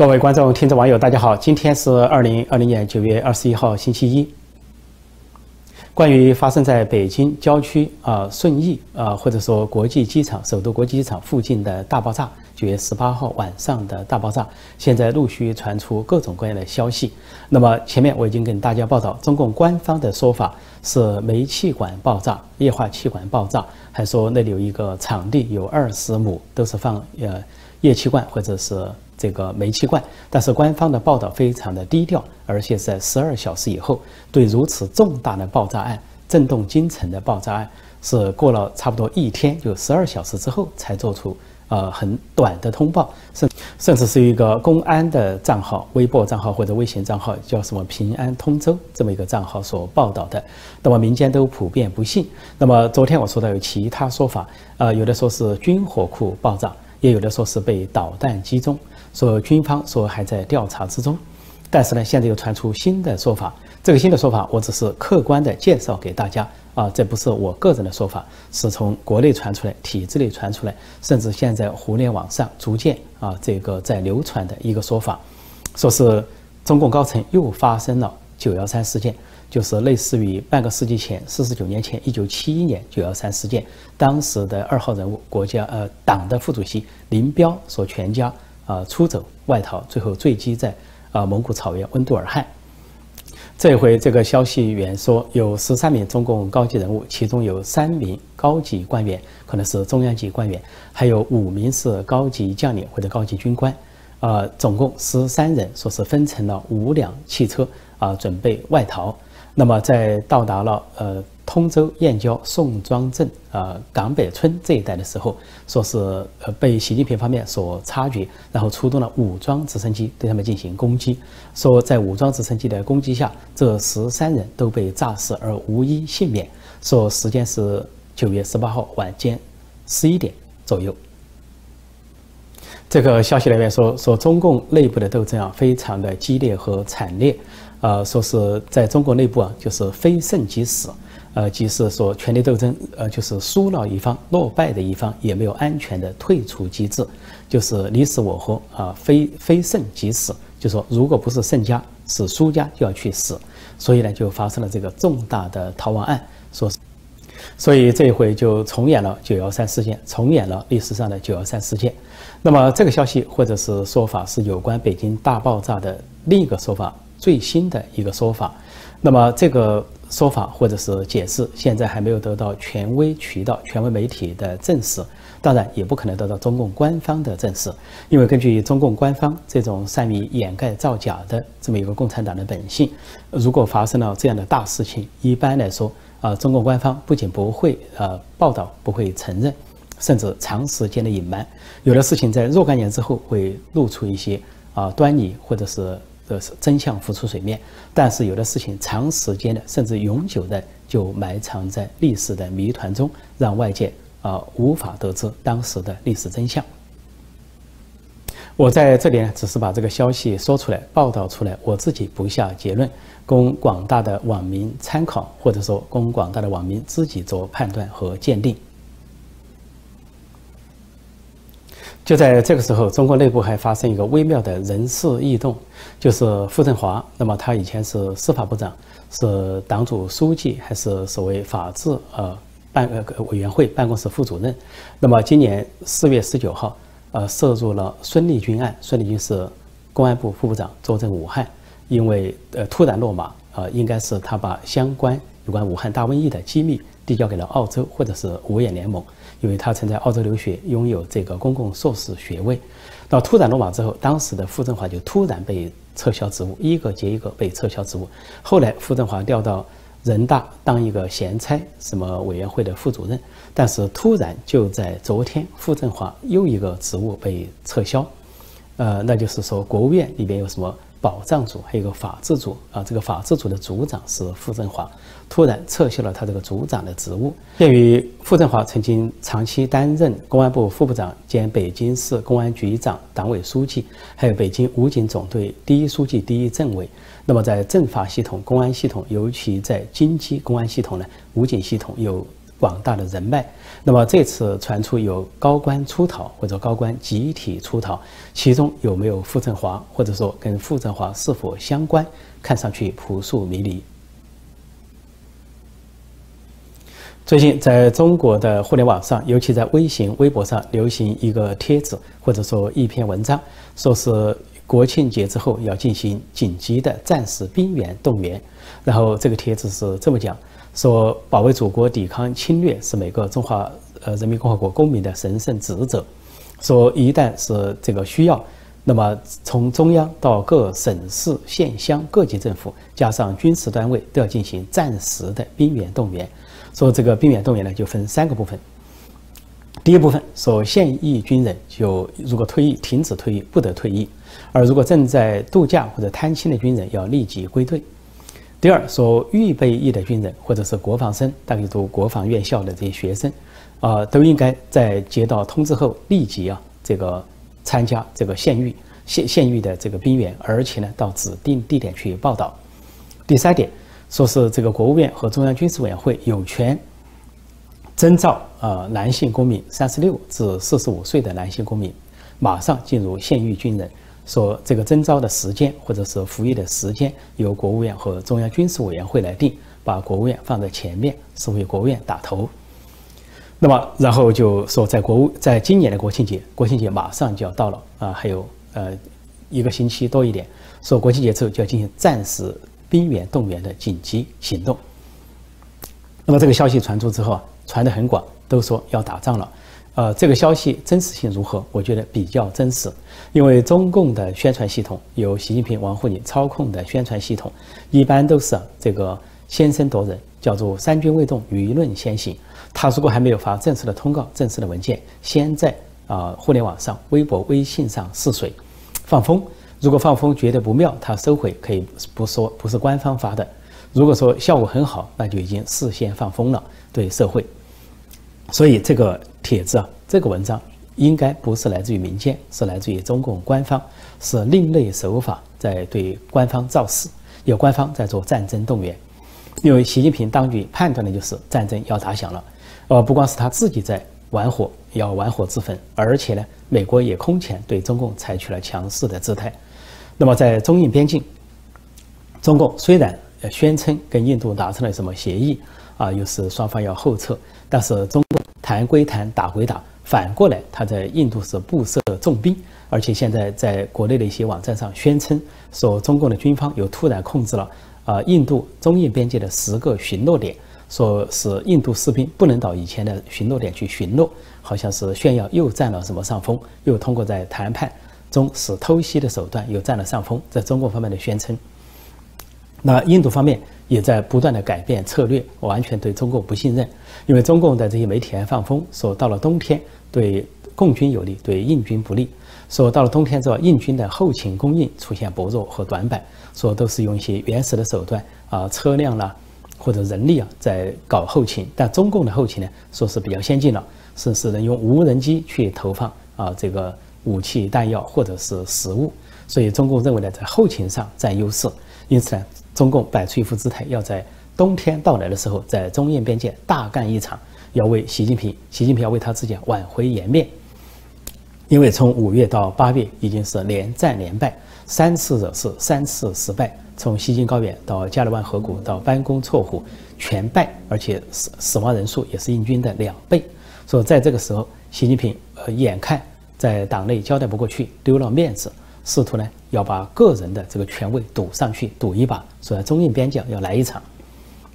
各位观众、听众、网友，大家好！今天是二零二零年九月二十一号，星期一。关于发生在北京郊区啊顺义啊，或者说国际机场、首都国际机场附近的大爆炸，九月十八号晚上的大爆炸，现在陆续传出各种各样的消息。那么前面我已经跟大家报道，中共官方的说法是煤气管爆炸、液化气管爆炸，还说那里有一个场地有二十亩，都是放呃液气罐或者是。这个煤气罐，但是官方的报道非常的低调，而且在十二小时以后，对如此重大的爆炸案、震动京城的爆炸案，是过了差不多一天，就十二小时之后才做出呃很短的通报，甚甚至是一个公安的账号、微博账号或者微信账号，叫什么“平安通州”这么一个账号所报道的，那么民间都普遍不信。那么昨天我说到有其他说法，呃，有的说是军火库爆炸，也有的说是被导弹击中。说军方说还在调查之中，但是呢，现在又传出新的说法。这个新的说法，我只是客观的介绍给大家啊，这不是我个人的说法，是从国内传出来、体制内传出来，甚至现在互联网上逐渐啊这个在流传的一个说法，说是中共高层又发生了九幺三事件，就是类似于半个世纪前四十九年前一九七一年九幺三事件，当时的二号人物国家呃党的副主席林彪所全家。啊，出走外逃，最后坠机在啊蒙古草原温都尔汗。这回这个消息源说有十三名中共高级人物，其中有三名高级官员，可能是中央级官员，还有五名是高级将领或者高级军官，啊，总共十三人，说是分成了五辆汽车啊，准备外逃。那么在到达了呃。通州燕郊宋庄镇啊港北村这一带的时候，说是呃被习近平方面所察觉，然后出动了武装直升机对他们进行攻击。说在武装直升机的攻击下，这十三人都被炸死而无一幸免。说时间是九月十八号晚间十一点左右。这个消息来源说说中共内部的斗争啊非常的激烈和惨烈，呃说是在中国内部啊就是非胜即死。呃，即使说权力斗争，呃，就是输了一方，落败的一方也没有安全的退出机制，就是你死我活啊，非非胜即死。就说如果不是胜家，是输家就要去死。所以呢，就发生了这个重大的逃亡案，说是，所以这一回就重演了九幺三事件，重演了历史上的九幺三事件。那么这个消息或者是说法是有关北京大爆炸的另一个说法，最新的一个说法。那么这个。说法或者是解释，现在还没有得到权威渠道、权威媒体的。证实，当然也不可能得到中共官方的。证实，因为根据中共官方这种善于掩盖造假的。这么一个共产党的。本性，如果发生了这样的。大事情，一般来说啊，中共官方不仅不会呃报道，不会承认，甚至长时间的。隐瞒，有的。事情在若干年之后会露出一些啊端倪，或者是。的真相浮出水面，但是有的事情长时间的甚至永久的就埋藏在历史的谜团中，让外界啊无法得知当时的历史真相。我在这里呢，只是把这个消息说出来，报道出来，我自己不下结论，供广大的网民参考，或者说供广大的网民自己做判断和鉴定。就在这个时候，中国内部还发生一个微妙的人事异动，就是傅政华。那么他以前是司法部长，是党组书记，还是所谓法制呃办呃委员会办公室副主任。那么今年四月十九号，呃，涉入了孙立军案。孙立军是公安部副部长，坐镇武汉，因为呃突然落马，呃，应该是他把相关有关武汉大瘟疫的机密递交给了澳洲或者是五眼联盟。因为他曾在澳洲留学，拥有这个公共硕士学位。到突然落马之后，当时的傅政华就突然被撤销职务，一个接一个被撤销职务。后来傅政华调到人大当一个闲差，什么委员会的副主任。但是突然就在昨天，傅政华又一个职务被撤销。呃，那就是说国务院里边有什么？保障组还有个法制组啊，这个法制组的组长是傅政华，突然撤销了他这个组长的职务。鉴于傅政华曾经长期担任公安部副部长兼北京市公安局长、党委书记，还有北京武警总队第一书记、第一政委，那么在政法系统、公安系统，尤其在京畿公安系统呢，武警系统有广大的人脉。那么这次传出有高官出逃或者高官集体出逃，其中有没有傅政华，或者说跟傅政华是否相关，看上去扑朔迷离。最近在中国的互联网上，尤其在微信、微博上流行一个帖子，或者说一篇文章，说是国庆节之后要进行紧急的战时兵员动员。然后这个帖子是这么讲：说保卫祖国、抵抗侵略是每个中华呃人民共和国公民的神圣职责。说一旦是这个需要，那么从中央到各省市县乡各级政府，加上军事单位，都要进行战时的兵员动员。说这个兵员动员呢，就分三个部分。第一部分说现役军人就如果退役，停止退役，不得退役；而如果正在度假或者探亲的军人，要立即归队。第二说预备役的军人或者是国防生，大概读国防院校的这些学生，啊，都应该在接到通知后立即啊这个参加这个现役现现役的这个兵员，而且呢到指定地点去报道。第三点。说是这个国务院和中央军事委员会有权征召啊男性公民三十六至四十五岁的男性公民，马上进入现役军人。说这个征召的时间或者是服役的时间由国务院和中央军事委员会来定，把国务院放在前面，是为国务院打头。那么然后就说在国务在今年的国庆节，国庆节马上就要到了啊，还有呃一个星期多一点，说国庆节之后就要进行战时。兵员动员的紧急行动。那么这个消息传出之后啊，传得很广，都说要打仗了。呃，这个消息真实性如何？我觉得比较真实，因为中共的宣传系统由习近平、王沪宁操控的宣传系统，一般都是这个先声夺人，叫做三军未动，舆论先行。他如果还没有发正式的通告、正式的文件，先在啊互联网上、微博、微信上试水、放风。如果放风觉得不妙，他收回可以不说，不是官方发的。如果说效果很好，那就已经事先放风了，对社会。所以这个帖子啊，这个文章应该不是来自于民间，是来自于中共官方，是另类手法在对官方造势，有官方在做战争动员。因为习近平当局判断的就是战争要打响了，呃，不光是他自己在玩火，要玩火自焚，而且呢，美国也空前对中共采取了强势的姿态。那么在中印边境，中共虽然宣称跟印度达成了什么协议啊，又是双方要后撤，但是中共谈归谈，打归打，反过来他在印度是布设重兵，而且现在在国内的一些网站上宣称说，中共的军方又突然控制了啊印度中印边界的十个巡逻点，说是印度士兵不能到以前的巡逻点去巡逻，好像是炫耀又占了什么上风，又通过在谈判。中使偷袭的手段又占了上风，在中国方面的宣称。那印度方面也在不断的改变策略，完全对中共不信任，因为中共的这些媒体还放风说，到了冬天对共军有利，对印军不利。说到了冬天之后，印军的后勤供应出现薄弱和短板，说都是用一些原始的手段啊，车辆啦或者人力啊在搞后勤，但中共的后勤呢，说是比较先进了，是是能用无人机去投放啊这个。武器弹药或者是食物，所以中共认为呢，在后勤上占优势，因此呢，中共摆出一副姿态，要在冬天到来的时候，在中印边界大干一场，要为习近平，习近平要为他自己挽回颜面。因为从五月到八月已经是连战连败，三次惹事，三次失败，从西京高原到加勒万河谷到班公错湖全败，而且死死亡人数也是印军的两倍。所以在这个时候，习近平呃眼看。在党内交代不过去，丢了面子，试图呢要把个人的这个权位赌上去，赌一把，说在中印边疆要来一场。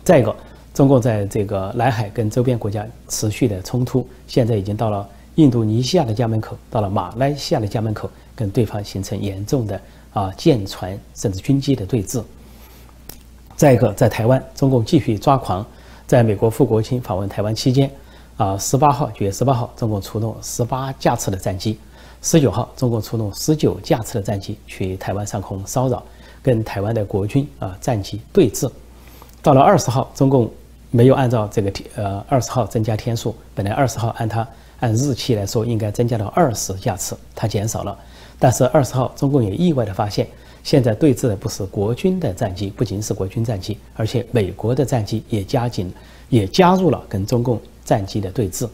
再一个，中共在这个南海跟周边国家持续的冲突，现在已经到了印度尼西亚的家门口，到了马来西亚的家门口，跟对方形成严重的啊舰船甚至军机的对峙。再一个，在台湾，中共继续抓狂，在美国副国卿访问台湾期间。啊，十八号，九月十八号，中共出动十八架次的战机；十九号，中共出动十九架次的战机去台湾上空骚扰，跟台湾的国军啊战机对峙。到了二十号，中共没有按照这个呃二十号增加天数，本来二十号按它按日期来说应该增加到二十架次，它减少了。但是二十号，中共也意外的发现，现在对峙的不是国军的战机，不仅是国军战机，而且美国的战机也加紧，也加入了跟中共。战机的对峙。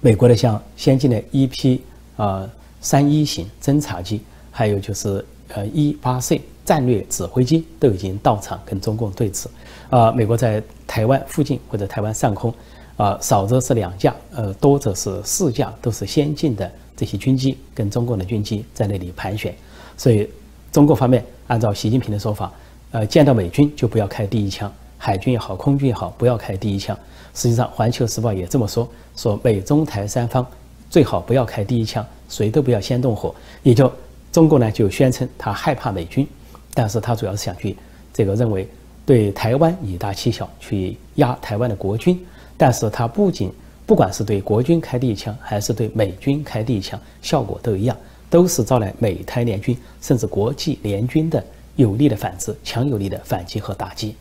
美国的像先进的 EP 呃三一型侦察机，还有就是呃 E 八 C 战略指挥机都已经到场跟中共对峙。啊，美国在台湾附近或者台湾上空，啊少则是两架，呃多则是四架，都是先进的这些军机跟中共的军机在那里盘旋。所以中国方面按照习近平的说法，呃见到美军就不要开第一枪，海军也好，空军也好，不要开第一枪。实际上，《环球时报》也这么说，说美中台三方最好不要开第一枪，谁都不要先动火。也就中国呢，就宣称他害怕美军，但是他主要是想去这个认为对台湾以大欺小，去压台湾的国军。但是他不仅不管是对国军开第一枪，还是对美军开第一枪，效果都一样，都是招来美台联军甚至国际联军的有力的反制、强有力的反击和打击。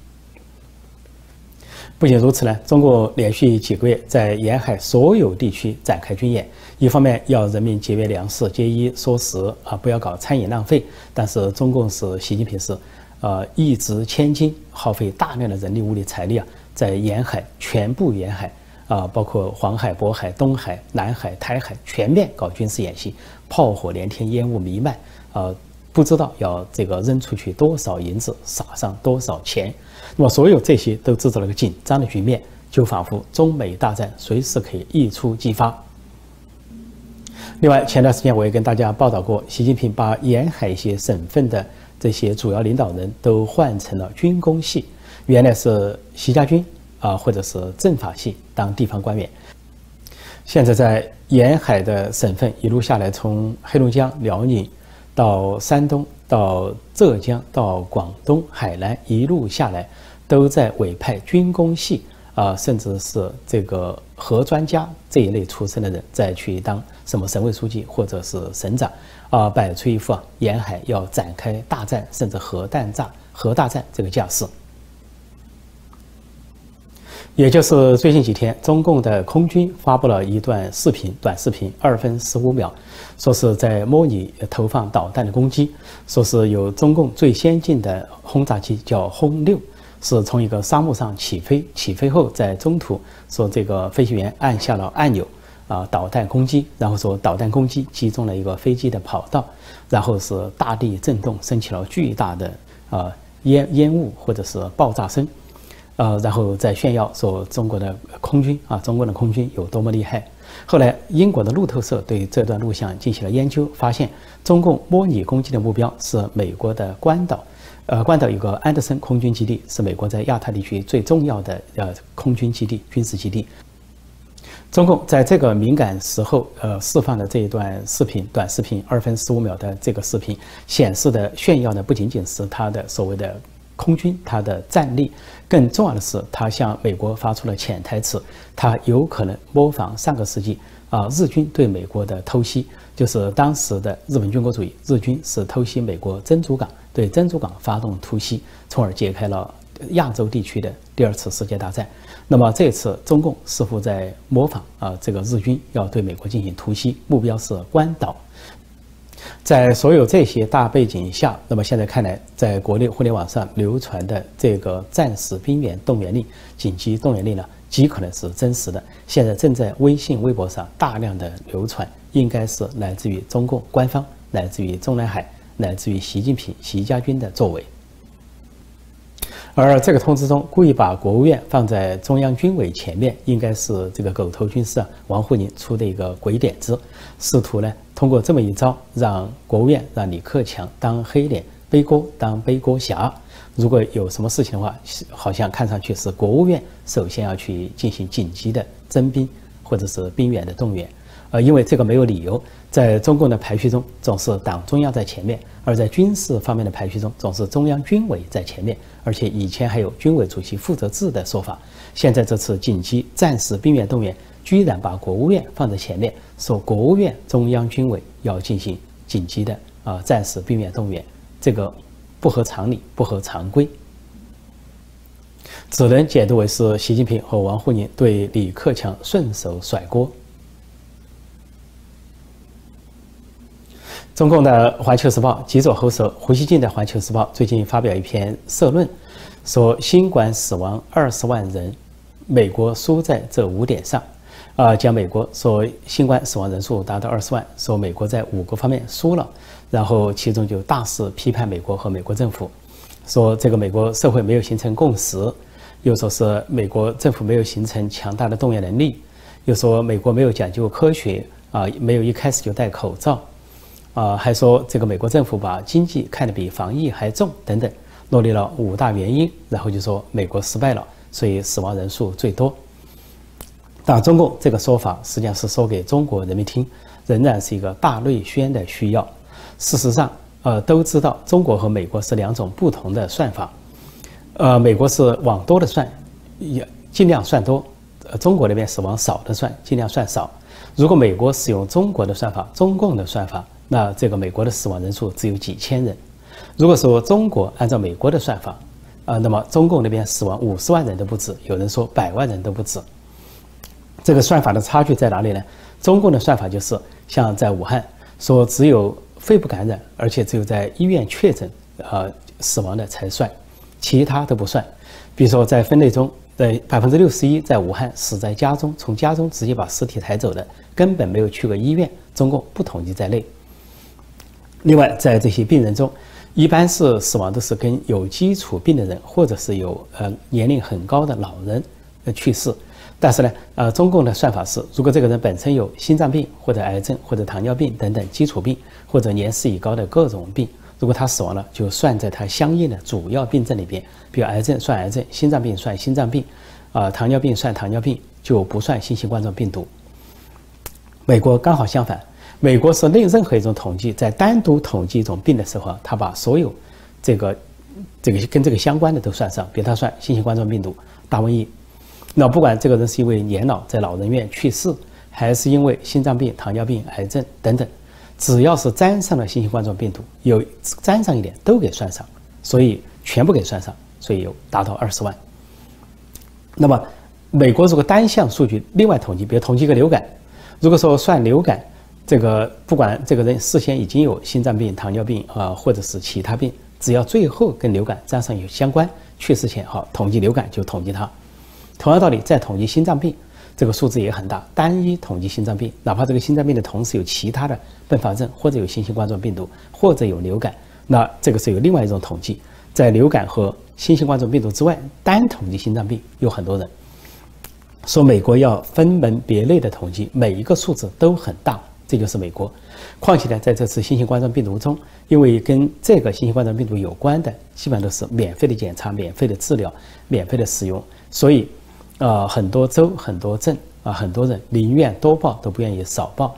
不仅如此呢，中国连续几个月在沿海所有地区展开军演，一方面要人民节约粮食、节衣缩食啊，不要搞餐饮浪费。但是中共是习近平是，呃，一掷千金，耗费大量的人力、物力、财力啊，在沿海全部沿海啊，包括黄海、渤海、东海、南海、台海全面搞军事演习，炮火连天，烟雾弥漫啊。不知道要这个扔出去多少银子，撒上多少钱，那么所有这些都制造了一个紧张的局面，就仿佛中美大战随时可以一触即发。另外，前段时间我也跟大家报道过，习近平把沿海一些省份的这些主要领导人都换成了军工系，原来是习家军啊，或者是政法系当地方官员，现在在沿海的省份一路下来，从黑龙江、辽宁。到山东、到浙江、到广东、海南一路下来，都在委派军工系啊，甚至是这个核专家这一类出身的人，再去当什么省委书记或者是省长啊，摆出一副沿海要展开大战，甚至核弹炸、核大战这个架势。也就是最近几天，中共的空军发布了一段视频，短视频二分十五秒，说是在模拟投放导弹的攻击，说是有中共最先进的轰炸机叫轰六，是从一个沙漠上起飞，起飞后在中途说这个飞行员按下了按钮，啊，导弹攻击，然后说导弹攻击击中了一个飞机的跑道，然后是大地震动，升起了巨大的啊烟烟雾或者是爆炸声。呃，然后再炫耀说中国的空军啊，中国的空军有多么厉害。后来，英国的路透社对这段录像进行了研究，发现中共模拟攻击的目标是美国的关岛。呃，关岛有个安德森空军基地，是美国在亚太地区最重要的呃空军基地、军事基地。中共在这个敏感时候，呃，释放的这一段视频，短视频二分十五秒的这个视频，显示的炫耀的不仅仅是他的所谓的。空军它的战力，更重要的是，他向美国发出了潜台词，他有可能模仿上个世纪啊日军对美国的偷袭，就是当时的日本军国主义，日军是偷袭美国珍珠港，对珍珠港发动突袭，从而解开了亚洲地区的第二次世界大战。那么这次中共似乎在模仿啊这个日军要对美国进行突袭，目标是关岛。在所有这些大背景下，那么现在看来，在国内互联网上流传的这个战时兵员动员令、紧急动员令呢，极可能是真实的。现在正在微信、微博上大量的流传，应该是来自于中共官方、来自于中南海、来自于习近平、习家军的作为。而这个通知中故意把国务院放在中央军委前面，应该是这个狗头军师啊王沪宁出的一个鬼点子，试图呢通过这么一招，让国务院让李克强当黑脸背锅当背锅侠。如果有什么事情的话，好像看上去是国务院首先要去进行紧急的征兵或者是兵员的动员。呃，因为这个没有理由，在中共的排序中总是党中央在前面，而在军事方面的排序中总是中央军委在前面，而且以前还有军委主席负责制的说法。现在这次紧急战时兵员动员，居然把国务院放在前面，说国务院中央军委要进行紧急的啊战时避免动员，这个不合常理，不合常规，只能解读为是习近平和王沪宁对李克强顺手甩锅。中共的《环球时报》极左后手胡锡进的《环球时报》最近发表一篇社论，说新冠死亡二十万人，美国输在这五点上，啊，讲美国说新冠死亡人数达到二十万，说美国在五个方面输了，然后其中就大肆批判美国和美国政府，说这个美国社会没有形成共识，又说是美国政府没有形成强大的动员能力，又说美国没有讲究科学啊，没有一开始就戴口罩，啊，还说这个美国政府把经济看得比防疫还重等等。罗列了五大原因，然后就说美国失败了，所以死亡人数最多。但中共这个说法实际上是说给中国人民听，仍然是一个大内宣的需要。事实上，呃，都知道中国和美国是两种不同的算法。呃，美国是往多的算，也尽量算多；中国那边是往少的算，尽量算少。如果美国使用中国的算法，中共的算法，那这个美国的死亡人数只有几千人。如果说中国按照美国的算法，啊，那么中共那边死亡五十万人都不止，有人说百万人都不止。这个算法的差距在哪里呢？中共的算法就是像在武汉说只有肺部感染，而且只有在医院确诊啊死亡的才算，其他都不算。比如说在分类中，在百分之六十一在武汉死在家中，从家中直接把尸体抬走的，根本没有去过医院，中共不统计在内。另外，在这些病人中，一般是死亡都是跟有基础病的人，或者是有呃年龄很高的老人呃去世。但是呢，呃，中共的算法是，如果这个人本身有心脏病或者癌症或者糖尿病等等基础病，或者年事已高的各种病，如果他死亡了，就算在他相应的主要病症里边，比如癌症算癌症，心脏病算心脏病，啊，糖尿病算糖尿病，就不算新型冠状病毒。美国刚好相反。美国是任任何一种统计，在单独统计一种病的时候，他把所有这个这个跟这个相关的都算上，比如他算新型冠状病毒、大瘟疫。那不管这个人是因为年老在老人院去世，还是因为心脏病、糖尿病、癌症等等，只要是沾上了新型冠状病毒，有沾上一点都给算上，所以全部给算上，所以有达到二十万。那么美国如果单项数据另外统计，比如统计一个流感，如果说算流感。这个不管这个人事先已经有心脏病、糖尿病啊，或者是其他病，只要最后跟流感沾上有相关，去世前好统计流感就统计它。同样道理，再统计心脏病，这个数字也很大。单一统计心脏病，哪怕这个心脏病的同时有其他的并发症，或者有新型冠状病毒，或者有流感，那这个是有另外一种统计。在流感和新型冠状病毒之外，单统计心脏病有很多人。说美国要分门别类的统计，每一个数字都很大。这就是美国，况且呢，在这次新型冠状病毒中，因为跟这个新型冠状病毒有关的，基本上都是免费的检查、免费的治疗、免费的使用，所以，呃，很多州、很多镇啊，很多人宁愿多报都不愿意少报。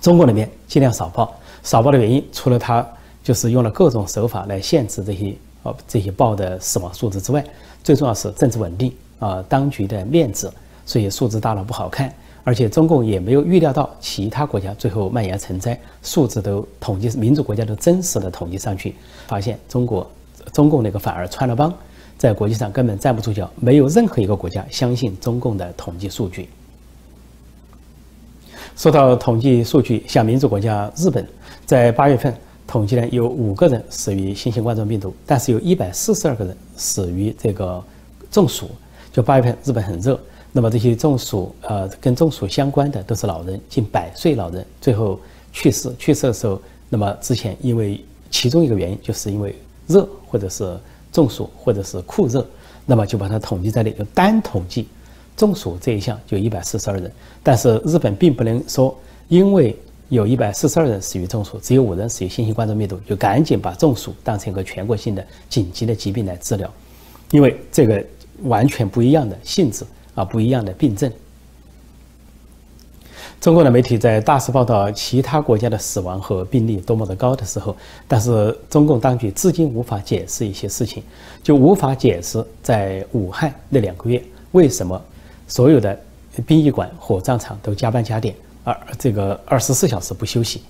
中国那边尽量少报，少报的原因，除了他就是用了各种手法来限制这些呃这些报的死亡数字之外，最重要是政治稳定啊，当局的面子，所以数字大了不好看。而且中共也没有预料到其他国家最后蔓延成灾，数字都统计民主国家都真实的统计上去，发现中国中共那个反而穿了帮，在国际上根本站不住脚，没有任何一个国家相信中共的统计数据。说到统计数据，像民主国家日本，在八月份统计呢有五个人死于新型冠状病毒，但是有一百四十二个人死于这个中暑。就八月份日本很热。那么这些中暑，呃，跟中暑相关的都是老人，近百岁老人最后去世。去世的时候，那么之前因为其中一个原因，就是因为热，或者是中暑，或者是酷热，那么就把它统计在内，就单统计中暑这一项就一百四十二人。但是日本并不能说，因为有一百四十二人死于中暑，只有五人死于新型冠状病毒，就赶紧把中暑当成一个全国性的紧急的疾病来治疗，因为这个完全不一样的性质。啊，不一样的病症。中国的媒体在大肆报道其他国家的死亡和病例多么的高的时候，但是中共当局至今无法解释一些事情，就无法解释在武汉那两个月为什么所有的殡仪馆、火葬场都加班加点，而这个二十四小时不休息。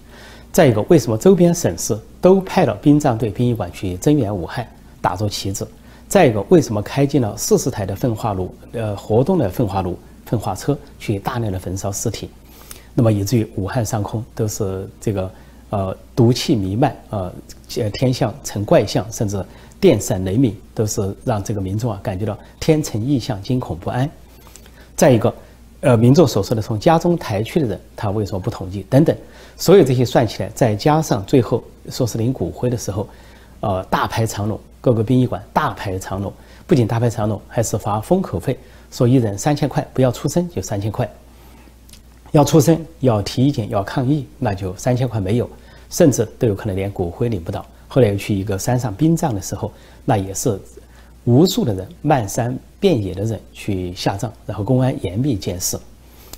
再一个，为什么周边省市都派了殡葬队、殡仪馆去增援武汉，打着旗子？再一个，为什么开进了四十台的焚化炉？呃，活动的焚化炉、焚化车去大量的焚烧尸体，那么以至于武汉上空都是这个呃，毒气弥漫，呃，天象成怪象，甚至电闪雷鸣，都是让这个民众啊感觉到天成异象，惊恐不安。再一个，呃，民众所说的从家中抬去的人，他为什么不统计？等等，所有这些算起来，再加上最后说是领骨灰的时候，呃，大排长龙，各个殡仪馆大排长龙，不仅大排长龙，还是发封口费，说一人三千块，不要出声就三千块，要出声要提意见要抗议，那就三千块没有。甚至都有可能连骨灰领不到。后来又去一个山上殡葬的时候，那也是无数的人漫山遍野的人去下葬，然后公安严密监视。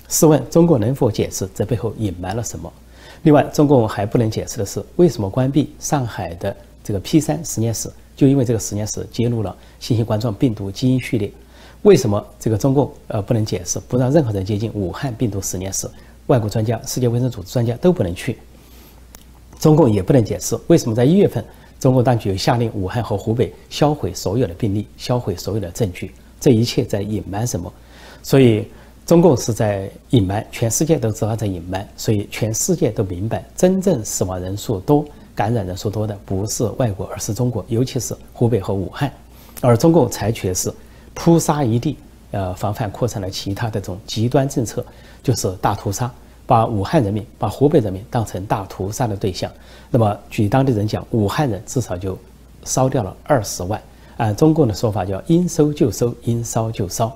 试问中共能否解释这背后隐瞒了什么？另外，中共还不能解释的是，为什么关闭上海的这个 P 三实验室？就因为这个实验室揭露了新型冠状病毒基因序列。为什么这个中共呃不能解释，不让任何人接近武汉病毒实验室？外国专家、世界卫生组织专家都不能去。中共也不能解释为什么在一月份，中共当局下令武汉和湖北销毁所有的病例，销毁所有的证据，这一切在隐瞒什么？所以中共是在隐瞒，全世界都知道在隐瞒，所以全世界都明白，真正死亡人数多、感染人数多的不是外国，而是中国，尤其是湖北和武汉。而中共采取的是扑杀一地，呃，防范扩散的其他的这种极端政策，就是大屠杀。把武汉人民、把湖北人民当成大屠杀的对象，那么据当地人讲，武汉人至少就烧掉了二十万。按中共的说法，叫应收就收，应烧就烧。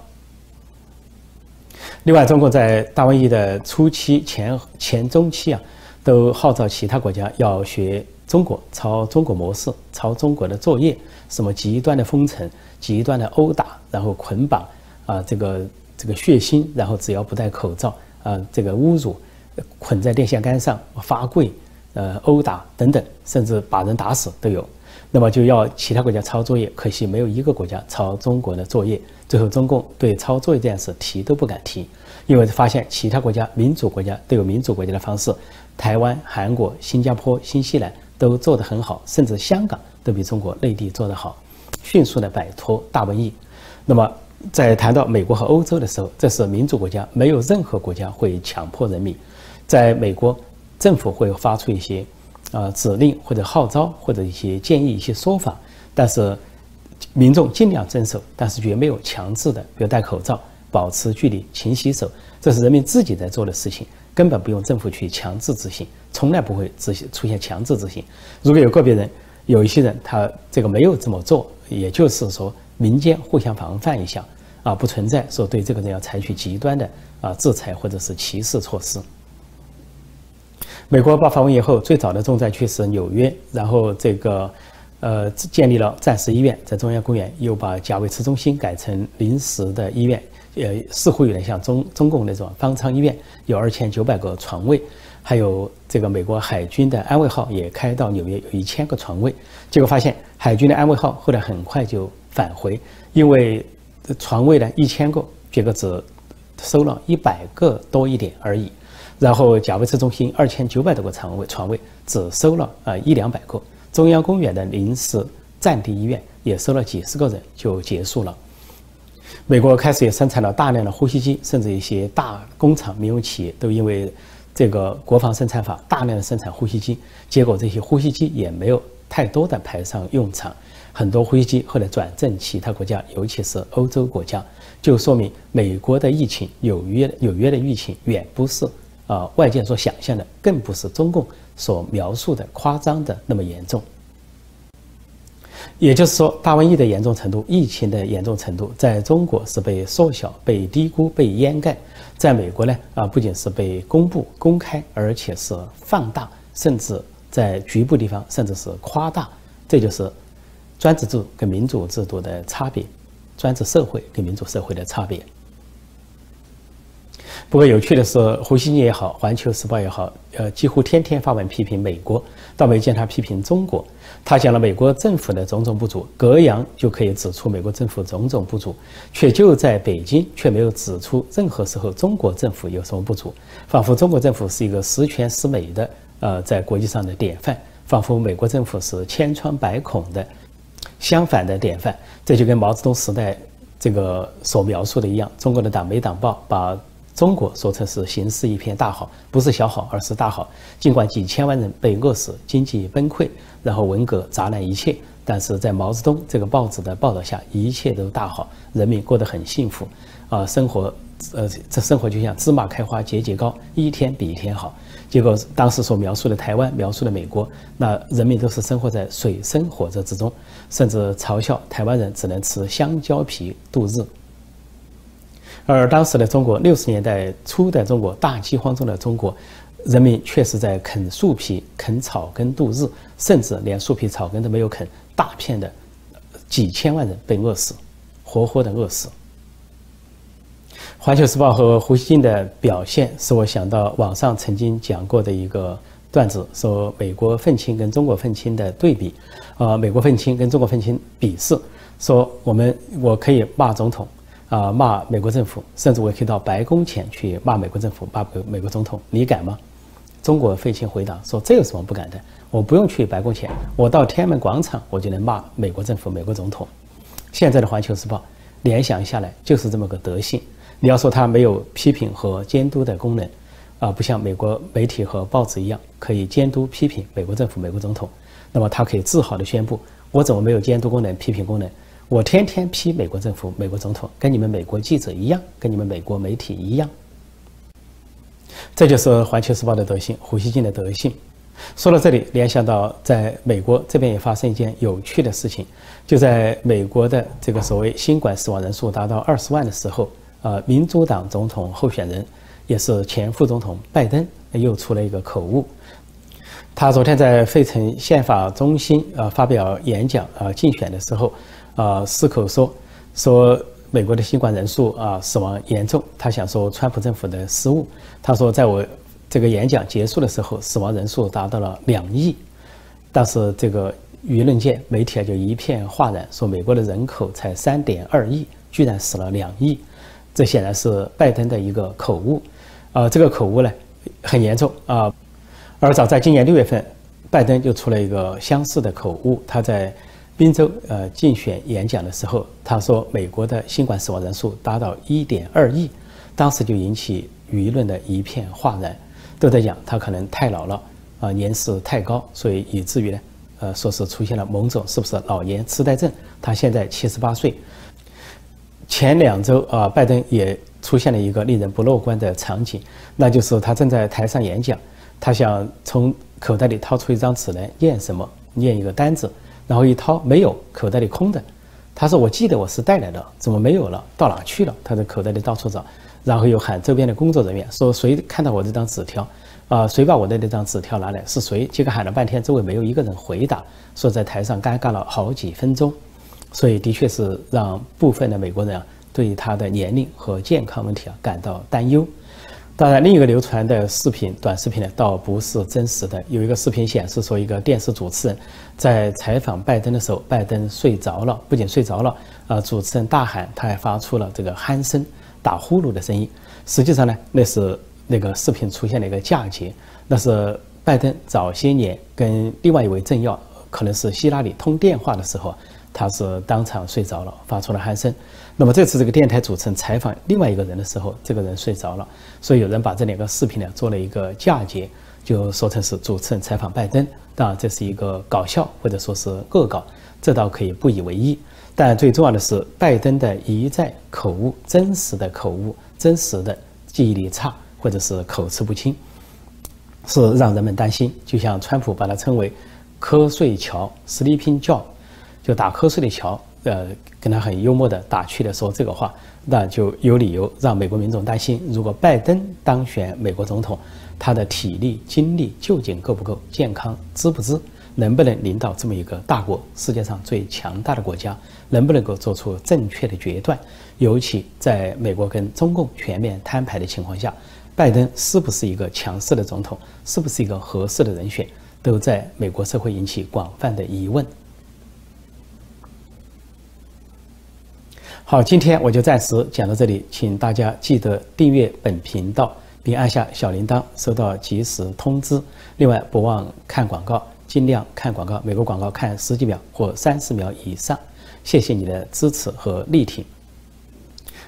另外，中共在大瘟疫的初期、前前中期啊，都号召其他国家要学中国，抄中国模式，抄中国的作业，什么极端的封城、极端的殴打，然后捆绑啊，这个这个血腥，然后只要不戴口罩。啊，这个侮辱，捆在电线杆上罚跪，呃，殴打等等，甚至把人打死都有。那么就要其他国家抄作业，可惜没有一个国家抄中国的作业。最后中共对抄作业这件事提都不敢提，因为发现其他国家民主国家都有民主国家的方式，台湾、韩国、新加坡、新西兰都做得很好，甚至香港都比中国内地做得好，迅速的摆脱大瘟疫。那么。在谈到美国和欧洲的时候，这是民主国家，没有任何国家会强迫人民。在美国，政府会发出一些，呃，指令或者号召或者一些建议、一些说法，但是民众尽量遵守，但是绝没有强制的，比如戴口罩、保持距离、勤洗手，这是人民自己在做的事情，根本不用政府去强制执行，从来不会执行出现强制执行。如果有个别人，有一些人他这个没有这么做，也就是说。民间互相防范一下，啊，不存在说对这个人要采取极端的啊制裁或者是歧视措施。美国爆发瘟疫后，最早的重灾区是纽约，然后这个呃建立了战时医院，在中央公园又把贾维茨中心改成临时的医院，呃，似乎有点像中中共那种方舱医院，有二千九百个床位，还有这个美国海军的安慰号也开到纽约，有一千个床位，结果发现海军的安慰号后来很快就。返回，因为床位呢一千个，结果只收了一百个多一点而已。然后贾维斯中心二千九百多个床位，床位只收了啊一两百个。中央公园的临时战地医院也收了几十个人就结束了。美国开始也生产了大量的呼吸机，甚至一些大工厂、民用企业都因为这个国防生产法大量的生产呼吸机，结果这些呼吸机也没有太多的派上用场。很多呼吸机后来转赠其他国家，尤其是欧洲国家，就说明美国的疫情、纽约纽约的疫情远不是啊外界所想象的，更不是中共所描述的夸张的那么严重。也就是说，大瘟疫的严重程度、疫情的严重程度，在中国是被缩小、被低估、被掩盖；在美国呢，啊不仅是被公布、公开，而且是放大，甚至在局部地方甚至是夸大。这就是。专制制度跟民主制度的差别，专制社会跟民主社会的差别。不过有趣的是，胡锡进也好，《环球时报》也好，呃，几乎天天发文批评美国，倒没见他批评中国。他讲了美国政府的种种不足，隔洋就可以指出美国政府种种不足，却就在北京却没有指出任何时候中国政府有什么不足，仿佛中国政府是一个十全十美的，呃，在国际上的典范，仿佛美国政府是千疮百孔的。相反的典范，这就跟毛泽东时代这个所描述的一样。中国的党媒党报把中国说成是形势一片大好，不是小好，而是大好。尽管几千万人被饿死，经济崩溃，然后文革砸烂一切，但是在毛泽东这个报纸的报道下，一切都大好，人民过得很幸福，啊，生活，呃，这生活就像芝麻开花节节高，一天比一天好。结果当时所描述的台湾，描述的美国，那人民都是生活在水深火热之中，甚至嘲笑台湾人只能吃香蕉皮度日。而当时的中国，六十年代初的中国，大饥荒中的中国，人民确实在啃树皮、啃草根度日，甚至连树皮、草根都没有啃，大片的几千万人被饿死，活活的饿死。环球时报和胡锡进的表现，使我想到网上曾经讲过的一个段子，说美国愤青跟中国愤青的对比，啊，美国愤青跟中国愤青比试，说我们我可以骂总统，啊，骂美国政府，甚至我可以到白宫前去骂美国政府，骂美国总统，你敢吗？中国愤青回答说：“这有什么不敢的？我不用去白宫前，我到天安门广场，我就能骂美国政府、美国总统。”现在的环球时报联想下来就是这么个德性。你要说它没有批评和监督的功能，啊，不像美国媒体和报纸一样可以监督批评美国政府、美国总统，那么它可以自豪地宣布：我怎么没有监督功能、批评功能？我天天批美国政府、美国总统，跟你们美国记者一样，跟你们美国媒体一样。这就是《环球时报》的德性，胡锡进的德性。说到这里，联想到在美国这边也发生一件有趣的事情，就在美国的这个所谓新冠死亡人数达到二十万的时候。呃，民主党总统候选人，也是前副总统拜登又出了一个口误。他昨天在费城宪法中心呃发表演讲啊竞选的时候，啊失口说说美国的新冠人数啊死亡严重。他想说川普政府的失误。他说在我这个演讲结束的时候，死亡人数达到了两亿。但是这个舆论界媒体啊就一片哗然，说美国的人口才三点二亿，居然死了两亿。这显然是拜登的一个口误，啊，这个口误呢很严重啊。而早在今年六月份，拜登就出了一个相似的口误。他在宾州呃竞选演讲的时候，他说美国的新冠死亡人数达到一点二亿，当时就引起舆论的一片哗然，都在讲他可能太老了啊，年事太高，所以以至于呢，呃，说是出现了某种是不是老年痴呆症？他现在七十八岁。前两周啊，拜登也出现了一个令人不乐观的场景，那就是他正在台上演讲，他想从口袋里掏出一张纸来念什么，念一个单子，然后一掏没有，口袋里空的。他说：“我记得我是带来的，怎么没有了？到哪去了？”他在口袋里到处找，然后又喊周边的工作人员说：“谁看到我这张纸条？啊，谁把我的那张纸条拿来？是谁？”结果喊了半天，周围没有一个人回答，说在台上尴尬了好几分钟。所以，的确是让部分的美国人啊，对他的年龄和健康问题啊感到担忧。当然，另一个流传的视频、短视频呢，倒不是真实的。有一个视频显示说，一个电视主持人在采访拜登的时候，拜登睡着了，不仅睡着了，啊，主持人大喊，他还发出了这个鼾声、打呼噜的声音。实际上呢，那是那个视频出现了一个嫁接，那是拜登早些年跟另外一位政要，可能是希拉里通电话的时候。他是当场睡着了，发出了鼾声。那么这次这个电台主持人采访另外一个人的时候，这个人睡着了，所以有人把这两个视频呢做了一个嫁接，就说成是主持人采访拜登。当然这是一个搞笑或者说是恶搞，这倒可以不以为意。但最重要的是，拜登的一再口误，真实的口误，真实的记忆力差或者是口齿不清，是让人们担心。就像川普把它称为“瞌睡桥 ”（sleeping job）。就打瞌睡的桥，呃，跟他很幽默的打趣的说这个话，那就有理由让美国民众担心，如果拜登当选美国总统，他的体力精力究竟够不够，健康知不知，能不能领导这么一个大国，世界上最强大的国家，能不能够做出正确的决断？尤其在美国跟中共全面摊牌的情况下，拜登是不是一个强势的总统，是不是一个合适的人选，都在美国社会引起广泛的疑问。好，今天我就暂时讲到这里，请大家记得订阅本频道，并按下小铃铛，收到及时通知。另外，不忘看广告，尽量看广告，每个广告看十几秒或三十秒以上。谢谢你的支持和力挺，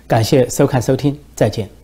感谢收看收听，再见。